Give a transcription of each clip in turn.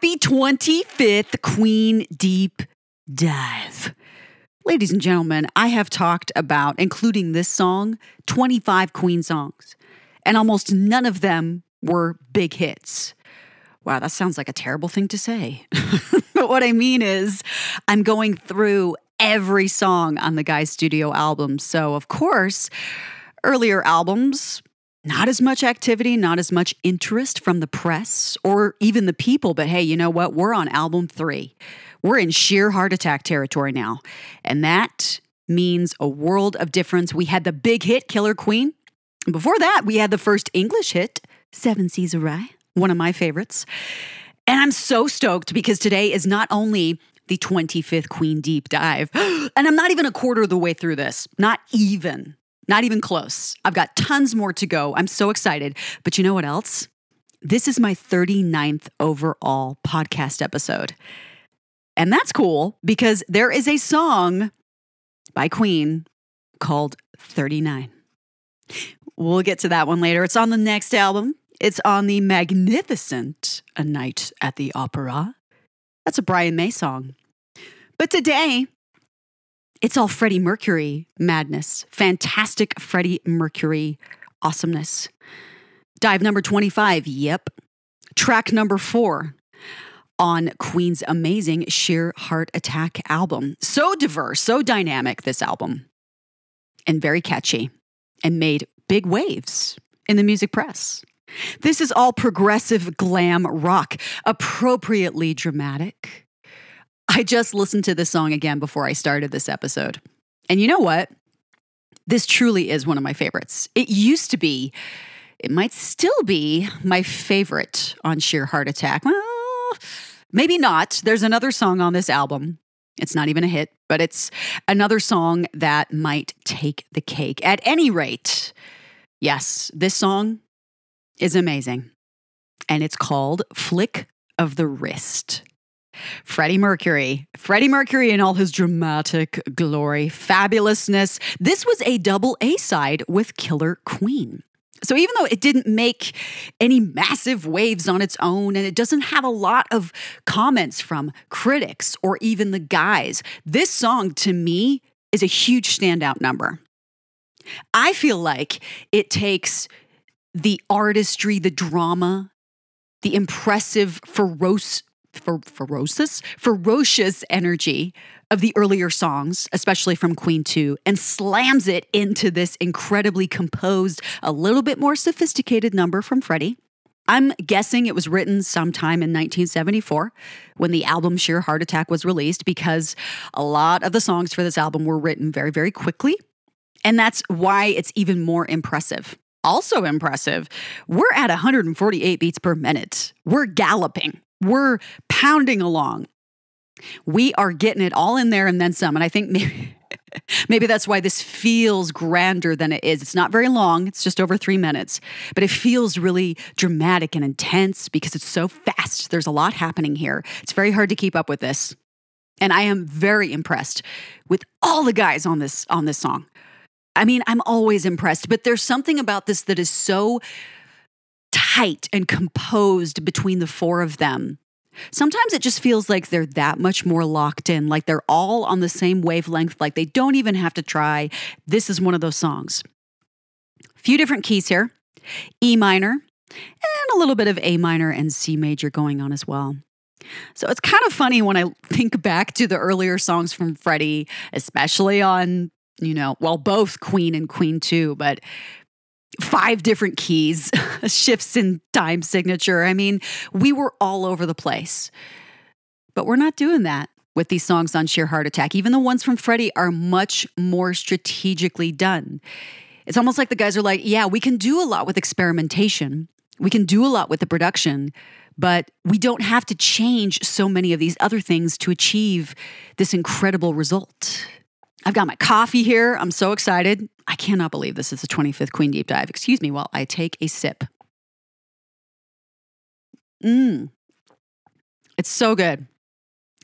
Happy 25th Queen Deep Dive. Ladies and gentlemen, I have talked about, including this song, 25 Queen songs, and almost none of them were big hits. Wow, that sounds like a terrible thing to say. but what I mean is, I'm going through every song on the Guys Studio album. So, of course, earlier albums, not as much activity, not as much interest from the press or even the people. But hey, you know what? We're on album three. We're in sheer heart attack territory now. And that means a world of difference. We had the big hit, Killer Queen. Before that, we had the first English hit, Seven Seas Rhye, one of my favorites. And I'm so stoked because today is not only the 25th Queen Deep Dive, and I'm not even a quarter of the way through this, not even. Not even close. I've got tons more to go. I'm so excited. But you know what else? This is my 39th overall podcast episode. And that's cool because there is a song by Queen called 39. We'll get to that one later. It's on the next album. It's on the magnificent A Night at the Opera. That's a Brian May song. But today, it's all Freddie Mercury madness. Fantastic Freddie Mercury awesomeness. Dive number 25. Yep. Track number four on Queen's amazing Sheer Heart Attack album. So diverse, so dynamic, this album, and very catchy, and made big waves in the music press. This is all progressive glam rock, appropriately dramatic, I just listened to this song again before I started this episode. And you know what? This truly is one of my favorites. It used to be, it might still be my favorite on Sheer Heart Attack. Well, maybe not. There's another song on this album. It's not even a hit, but it's another song that might take the cake. At any rate, yes, this song is amazing. And it's called Flick of the Wrist. Freddie Mercury. Freddie Mercury in all his dramatic glory, fabulousness. This was a double A side with Killer Queen. So even though it didn't make any massive waves on its own and it doesn't have a lot of comments from critics or even the guys, this song to me is a huge standout number. I feel like it takes the artistry, the drama, the impressive, ferocious fer- ferocious, ferocious energy of the earlier songs, especially from Queen 2, and slams it into this incredibly composed, a little bit more sophisticated number from Freddie. I'm guessing it was written sometime in 1974 when the album Sheer Heart Attack was released because a lot of the songs for this album were written very, very quickly. And that's why it's even more impressive. Also impressive, we're at 148 beats per minute. We're galloping. We're pounding along. We are getting it all in there and then some. And I think maybe, maybe that's why this feels grander than it is. It's not very long, it's just over three minutes, but it feels really dramatic and intense because it's so fast. There's a lot happening here. It's very hard to keep up with this. And I am very impressed with all the guys on this on this song. I mean, I'm always impressed, but there's something about this that is so tight and composed between the four of them. Sometimes it just feels like they're that much more locked in, like they're all on the same wavelength, like they don't even have to try. This is one of those songs. A few different keys here E minor, and a little bit of A minor and C major going on as well. So it's kind of funny when I think back to the earlier songs from Freddie, especially on, you know, well, both Queen and Queen 2, but five different keys, shifts in time signature. I mean, we were all over the place. But we're not doing that with these songs on Sheer Heart Attack. Even the ones from Freddie are much more strategically done. It's almost like the guys are like, yeah, we can do a lot with experimentation, we can do a lot with the production, but we don't have to change so many of these other things to achieve this incredible result. I've got my coffee here. I'm so excited. I cannot believe this is the 25th Queen Deep Dive. Excuse me while I take a sip. Mmm. It's so good.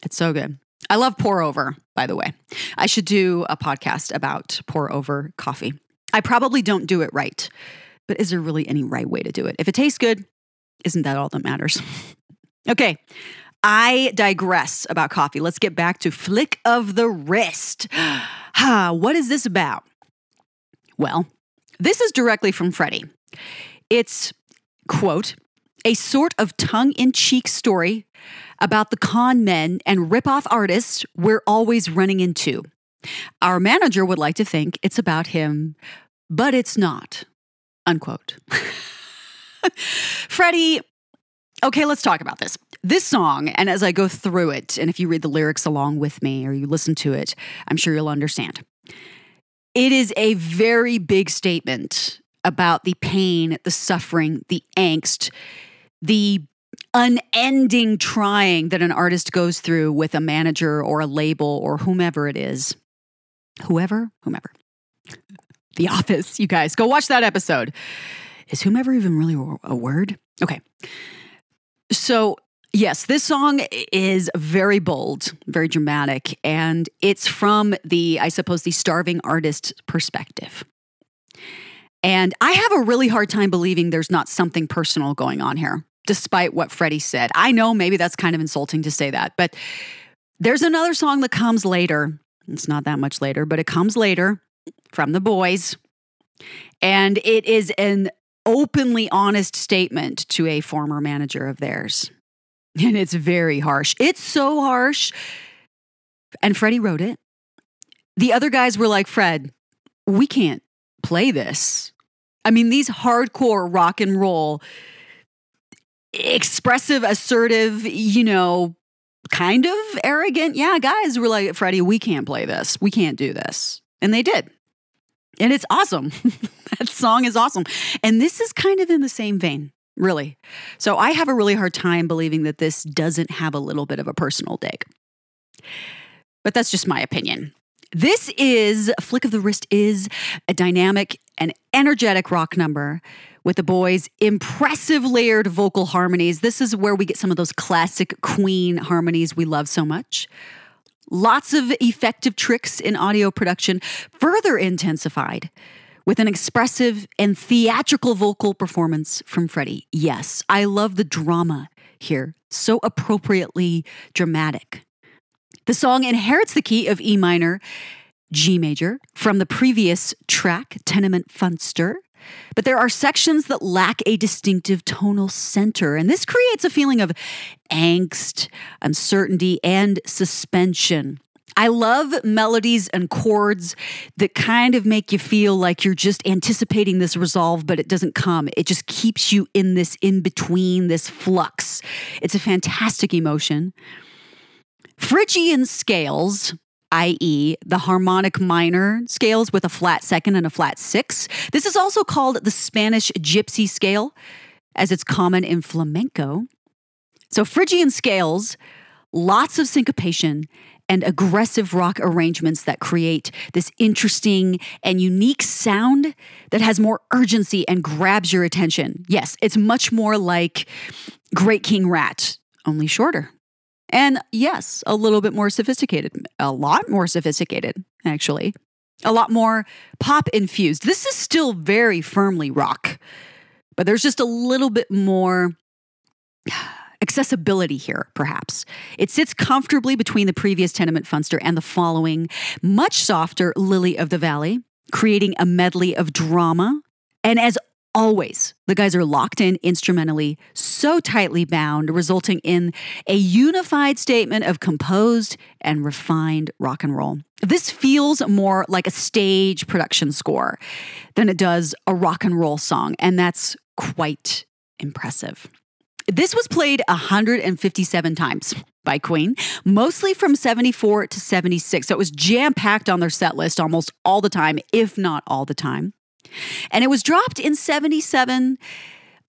It's so good. I love pour over, by the way. I should do a podcast about pour over coffee. I probably don't do it right, but is there really any right way to do it? If it tastes good, isn't that all that matters? okay, I digress about coffee. Let's get back to Flick of the Wrist. ah, what is this about? Well, this is directly from Freddie. It's, quote, a sort of tongue in cheek story about the con men and rip-off artists we're always running into. Our manager would like to think it's about him, but it's not. Unquote. Freddie, okay, let's talk about this. This song, and as I go through it, and if you read the lyrics along with me or you listen to it, I'm sure you'll understand. It is a very big statement about the pain, the suffering, the angst, the unending trying that an artist goes through with a manager or a label or whomever it is. Whoever, whomever. The Office, you guys, go watch that episode. Is whomever even really a word? Okay. So, yes, this song is very bold, very dramatic, and it's from the, I suppose, the starving artist perspective. And I have a really hard time believing there's not something personal going on here, despite what Freddie said. I know maybe that's kind of insulting to say that, but there's another song that comes later. It's not that much later, but it comes later from the boys. And it is an openly honest statement to a former manager of theirs. And it's very harsh. It's so harsh. And Freddie wrote it. The other guys were like, Fred, we can't play this. I mean, these hardcore rock and roll, expressive, assertive, you know, kind of arrogant, yeah, guys were like, Freddie, we can't play this. We can't do this. And they did. And it's awesome. that song is awesome. And this is kind of in the same vein, really. So I have a really hard time believing that this doesn't have a little bit of a personal dig. But that's just my opinion. This is Flick of the Wrist is a dynamic and energetic rock number with the boys' impressive layered vocal harmonies. This is where we get some of those classic Queen harmonies we love so much. Lots of effective tricks in audio production, further intensified with an expressive and theatrical vocal performance from Freddie. Yes, I love the drama here, so appropriately dramatic. The song inherits the key of E minor, G major from the previous track, Tenement Funster. But there are sections that lack a distinctive tonal center, and this creates a feeling of angst, uncertainty, and suspension. I love melodies and chords that kind of make you feel like you're just anticipating this resolve, but it doesn't come. It just keeps you in this in between, this flux. It's a fantastic emotion. Phrygian scales, i.e., the harmonic minor scales with a flat second and a flat six. This is also called the Spanish gypsy scale, as it's common in flamenco. So, Phrygian scales, lots of syncopation and aggressive rock arrangements that create this interesting and unique sound that has more urgency and grabs your attention. Yes, it's much more like Great King Rat, only shorter. And yes, a little bit more sophisticated, a lot more sophisticated, actually, a lot more pop infused. This is still very firmly rock, but there's just a little bit more accessibility here, perhaps. It sits comfortably between the previous Tenement Funster and the following, much softer Lily of the Valley, creating a medley of drama. And as Always, the guys are locked in instrumentally, so tightly bound, resulting in a unified statement of composed and refined rock and roll. This feels more like a stage production score than it does a rock and roll song, and that's quite impressive. This was played 157 times by Queen, mostly from 74 to 76. So it was jam packed on their set list almost all the time, if not all the time. And it was dropped in 77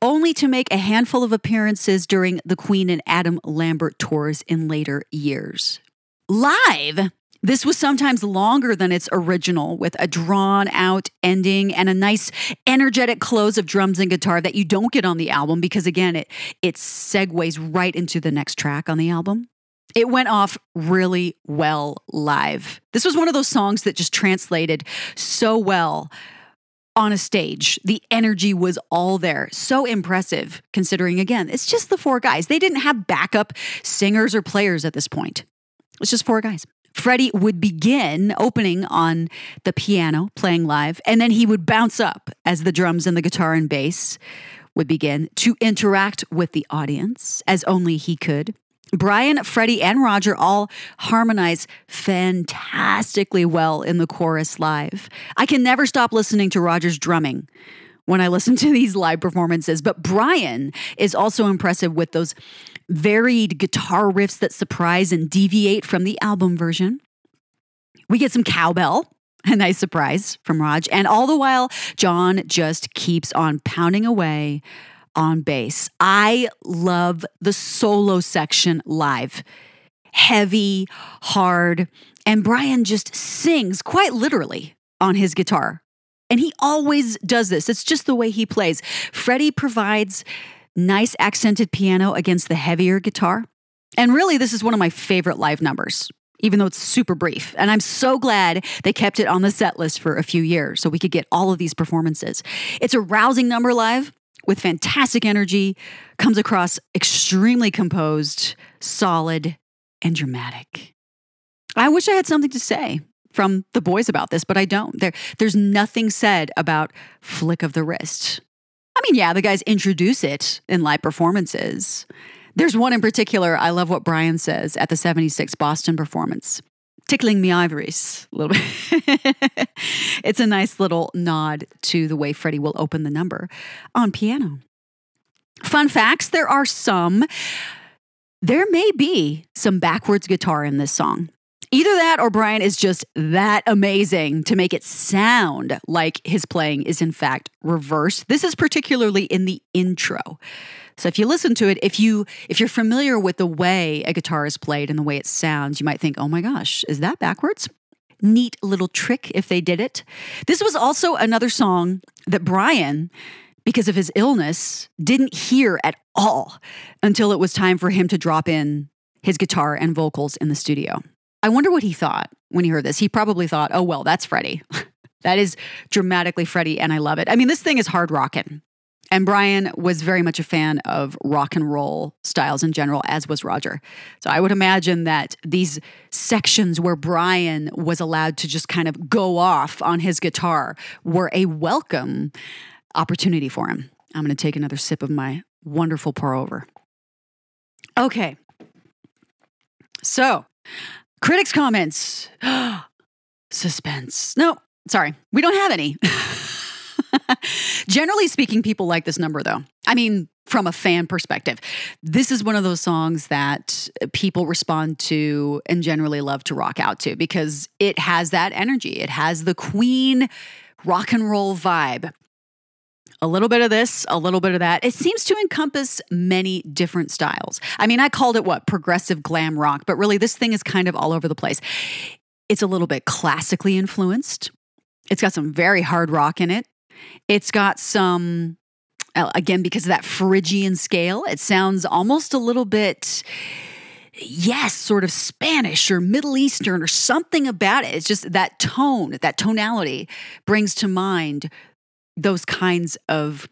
only to make a handful of appearances during the Queen and Adam Lambert tours in later years. Live, this was sometimes longer than its original, with a drawn out ending and a nice energetic close of drums and guitar that you don't get on the album because, again, it, it segues right into the next track on the album. It went off really well live. This was one of those songs that just translated so well on a stage. The energy was all there. So impressive, considering, again, it's just the four guys. They didn't have backup singers or players at this point. It's just four guys. Freddie would begin opening on the piano, playing live, and then he would bounce up as the drums and the guitar and bass would begin to interact with the audience as only he could. Brian, Freddie, and Roger all harmonize fantastically well in the chorus live. I can never stop listening to Roger's drumming when I listen to these live performances, but Brian is also impressive with those varied guitar riffs that surprise and deviate from the album version. We get some cowbell, a nice surprise from Rog, and all the while, John just keeps on pounding away on bass. I love the solo section live. Heavy, hard, and Brian just sings quite literally on his guitar. And he always does this. It's just the way he plays. Freddie provides nice accented piano against the heavier guitar. And really, this is one of my favorite live numbers, even though it's super brief. And I'm so glad they kept it on the set list for a few years so we could get all of these performances. It's a rousing number live with fantastic energy, comes across extremely composed, solid, and dramatic. I wish I had something to say from the boys about this, but I don't. There, there's nothing said about flick of the wrist. I mean, yeah, the guys introduce it in live performances. There's one in particular, I love what Brian says at the 76 Boston performance tickling me ivories a little bit. it's a nice little nod to the way Freddie will open the number on piano. Fun facts there are some. There may be some backwards guitar in this song. Either that or Brian is just that amazing to make it sound like his playing is in fact reversed. This is particularly in the intro. So if you listen to it, if you if you're familiar with the way a guitar is played and the way it sounds, you might think, "Oh my gosh, is that backwards?" Neat little trick if they did it. This was also another song that Brian because of his illness didn't hear at all until it was time for him to drop in his guitar and vocals in the studio. I wonder what he thought when he heard this. He probably thought, "Oh well, that's Freddie." that is dramatically Freddie and I love it. I mean, this thing is hard rocking. And Brian was very much a fan of rock and roll styles in general, as was Roger. So I would imagine that these sections where Brian was allowed to just kind of go off on his guitar were a welcome opportunity for him. I'm going to take another sip of my wonderful pour over. Okay. So, critics' comments. Suspense. No, sorry, we don't have any. Generally speaking, people like this number though. I mean, from a fan perspective, this is one of those songs that people respond to and generally love to rock out to because it has that energy. It has the Queen rock and roll vibe. A little bit of this, a little bit of that. It seems to encompass many different styles. I mean, I called it what? Progressive glam rock, but really this thing is kind of all over the place. It's a little bit classically influenced. It's got some very hard rock in it. It's got some, uh, again, because of that Phrygian scale, it sounds almost a little bit yes, sort of Spanish or Middle Eastern or something about it. It's just that tone, that tonality brings to mind those kinds of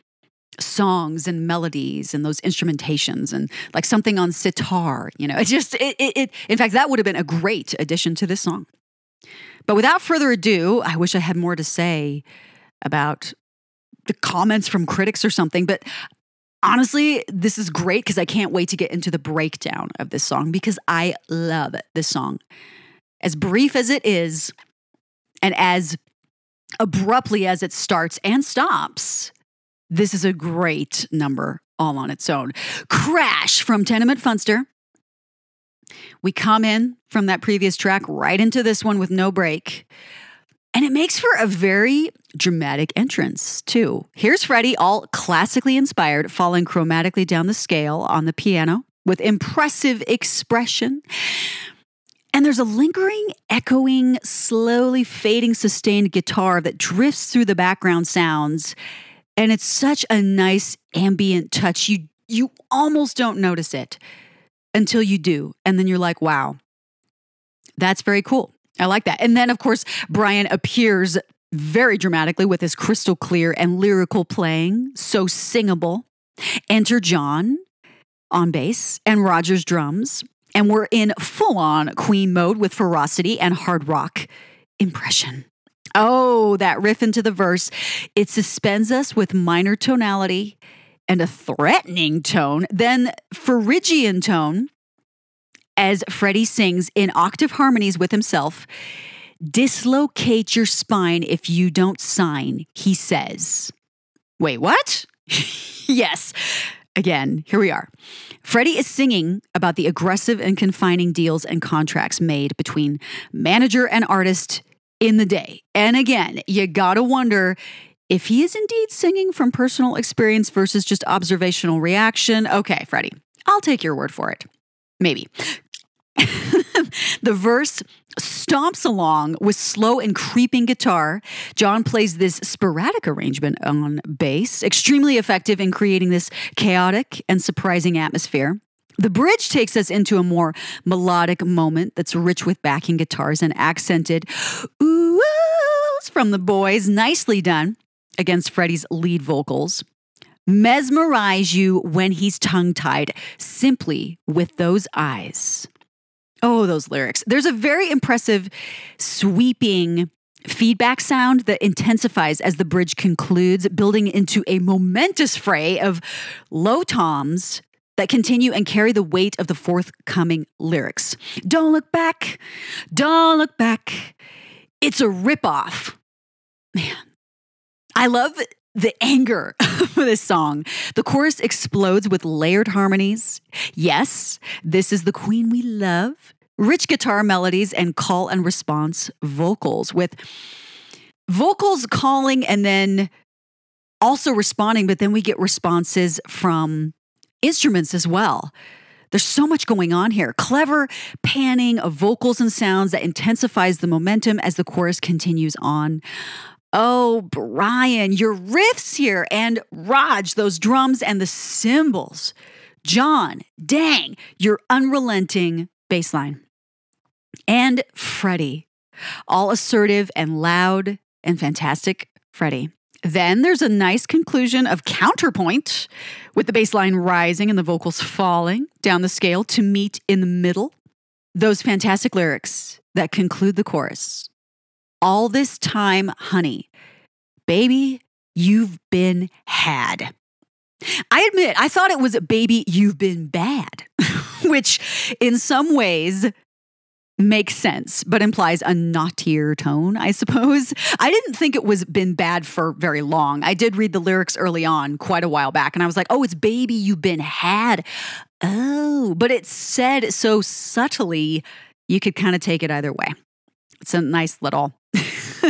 songs and melodies and those instrumentations and like something on sitar, you know. It just it, it, it in fact that would have been a great addition to this song. But without further ado, I wish I had more to say about the comments from critics or something, but honestly, this is great because I can't wait to get into the breakdown of this song because I love this song. As brief as it is, and as abruptly as it starts and stops, this is a great number all on its own. Crash from Tenement Funster. We come in from that previous track right into this one with no break. And it makes for a very dramatic entrance, too. Here's Freddie, all classically inspired, falling chromatically down the scale on the piano with impressive expression. And there's a lingering, echoing, slowly fading, sustained guitar that drifts through the background sounds. And it's such a nice ambient touch. You you almost don't notice it until you do. And then you're like, wow, that's very cool. I like that. And then, of course, Brian appears very dramatically with his crystal clear and lyrical playing, so singable. Enter John on bass and Rogers drums. And we're in full on Queen mode with ferocity and hard rock impression. Oh, that riff into the verse. It suspends us with minor tonality and a threatening tone, then Phrygian tone as Freddie sings in octave harmonies with himself. Dislocate your spine if you don't sign, he says. Wait, what? yes. Again, here we are. Freddie is singing about the aggressive and confining deals and contracts made between manager and artist in the day. And again, you gotta wonder if he is indeed singing from personal experience versus just observational reaction. Okay, Freddie, I'll take your word for it. Maybe. the verse stomps along with slow and creeping guitar. John plays this sporadic arrangement on bass, extremely effective in creating this chaotic and surprising atmosphere. The bridge takes us into a more melodic moment that's rich with backing guitars and accented oohs from the boys. Nicely done against Freddie's lead vocals. Mesmerize you when he's tongue tied simply with those eyes. Oh, those lyrics. There's a very impressive, sweeping feedback sound that intensifies as the bridge concludes, building into a momentous fray of low toms that continue and carry the weight of the forthcoming lyrics. Don't look back, don't look back. It's a ripoff. Man, I love the anger of this song. The chorus explodes with layered harmonies. Yes, this is the queen we love. Rich guitar melodies and call and response vocals with vocals calling and then also responding, but then we get responses from instruments as well. There's so much going on here. Clever panning of vocals and sounds that intensifies the momentum as the chorus continues on. Oh, Brian, your riffs here, and Rog, those drums and the cymbals. John, dang, your unrelenting bass line. And Freddie, all assertive and loud and fantastic Freddie. Then there's a nice conclusion of counterpoint with the bass line rising and the vocals falling down the scale to meet in the middle. Those fantastic lyrics that conclude the chorus all this time, honey, baby, you've been had. I admit, I thought it was baby, you've been bad, which in some ways makes sense, but implies a naughtier tone, I suppose. I didn't think it was been bad for very long. I did read the lyrics early on, quite a while back, and I was like, oh, it's baby, you've been had. Oh, but it's said so subtly, you could kind of take it either way. It's a nice little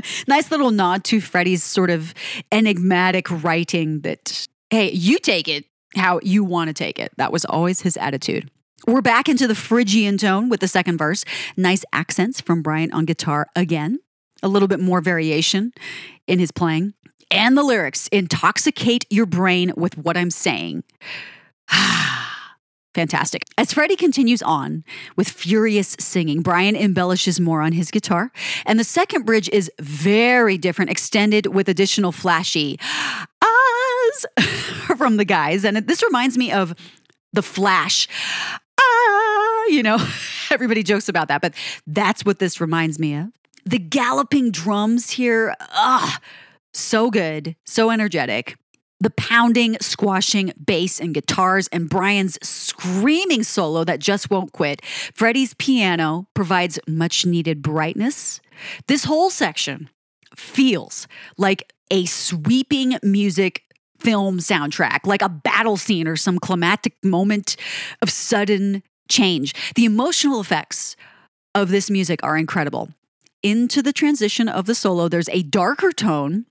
nice little nod to Freddie's sort of enigmatic writing that, hey, you take it how you want to take it. That was always his attitude. We're back into the Phrygian tone with the second verse. Nice accents from Brian on guitar again. A little bit more variation in his playing. And the lyrics intoxicate your brain with what I'm saying. Ah. Fantastic. As Freddie continues on with furious singing, Brian embellishes more on his guitar. And the second bridge is very different, extended with additional flashy ahs from the guys. And this reminds me of The Flash. Ah, you know, everybody jokes about that, but that's what this reminds me of. The galloping drums here, ah, so good, so energetic the pounding, squashing bass and guitars, and Brian's screaming solo that just won't quit. Freddie's piano provides much needed brightness. This whole section feels like a sweeping music film soundtrack, like a battle scene or some climactic moment of sudden change. The emotional effects of this music are incredible. Into the transition of the solo, there's a darker tone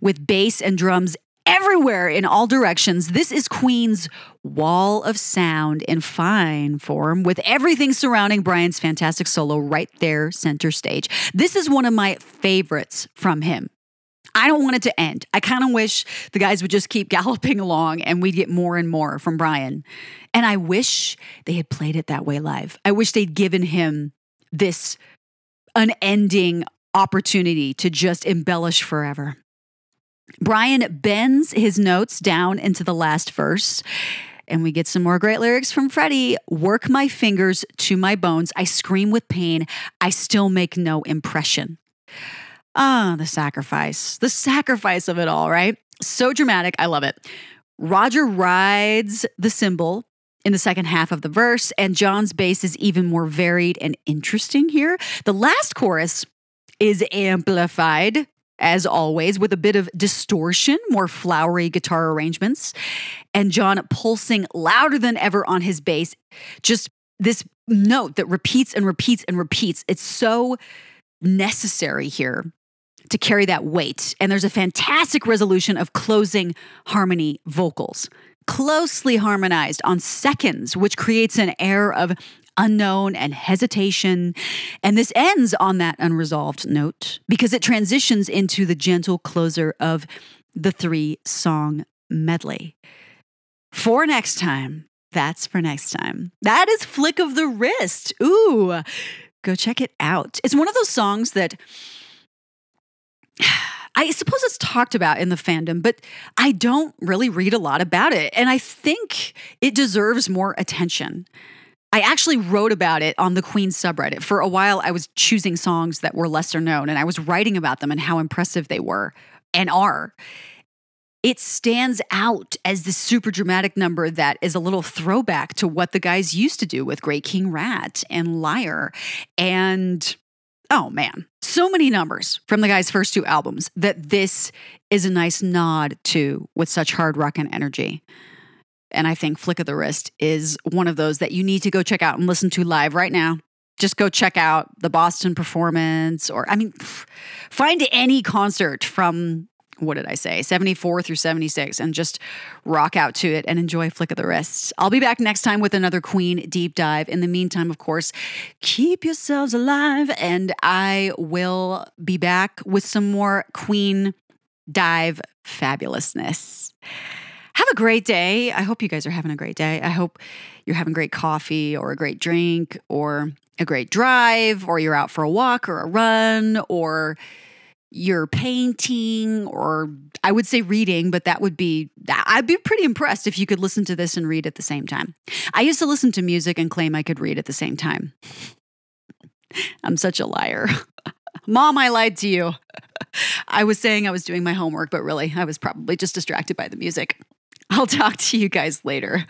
with bass and drums everywhere in all directions. This is Queen's wall of sound in fine form with everything surrounding Brian's fantastic solo right there, center stage. This is one of my favorites from him. I don't want it to end. I kind of wish the guys would just keep galloping along and we'd get more and more from Brian. And I wish they had played it that way live. I wish they'd given him this unending opportunity to just embellish forever. Brian bends his notes down into the last verse. And we get some more great lyrics from Freddie. Work my fingers to my bones. I scream with pain. I still make no impression. Ah, the sacrifice, the sacrifice of it all, right? So dramatic. I love it. Roger rides the cymbal in the second half of the verse, and John's bass is even more varied and interesting here. The last chorus is amplified, as always, with a bit of distortion, more flowery guitar arrangements, and John pulsing louder than ever on his bass. Just this note that repeats and repeats and repeats. It's so necessary here to carry that weight. And there's a fantastic resolution of closing harmony vocals, closely harmonized on seconds, which creates an air of unknown and hesitation. And this ends on that unresolved note because it transitions into the gentle closer of the three song medley. For next time, that's for next time. That is Flick of the Wrist. Ooh, go check it out. It's one of those songs that I suppose it's talked about in the fandom, but I don't really read a lot about it. And I think it deserves more attention. I actually wrote about it on the Queen subreddit. For a while, I was choosing songs that were lesser known and I was writing about them and how impressive they were and are. It stands out as this super dramatic number that is a little throwback to what the guys used to do with Great King Rat and Liar. And oh man, so many numbers from the guy's first two albums that this is a nice nod to with such hard rock and energy. And I think Flick of the Wrist is one of those that you need to go check out and listen to live right now. Just go check out the Boston performance, or I mean, find any concert from what did I say, 74 through 76, and just rock out to it and enjoy Flick of the Wrist. I'll be back next time with another Queen deep dive. In the meantime, of course, keep yourselves alive, and I will be back with some more Queen dive fabulousness. Have a great day. I hope you guys are having a great day. I hope you're having great coffee or a great drink or a great drive or you're out for a walk or a run or you're painting or I would say reading, but that would be, I'd be pretty impressed if you could listen to this and read at the same time. I used to listen to music and claim I could read at the same time. I'm such a liar. Mom, I lied to you. I was saying I was doing my homework, but really, I was probably just distracted by the music. I'll talk to you guys later.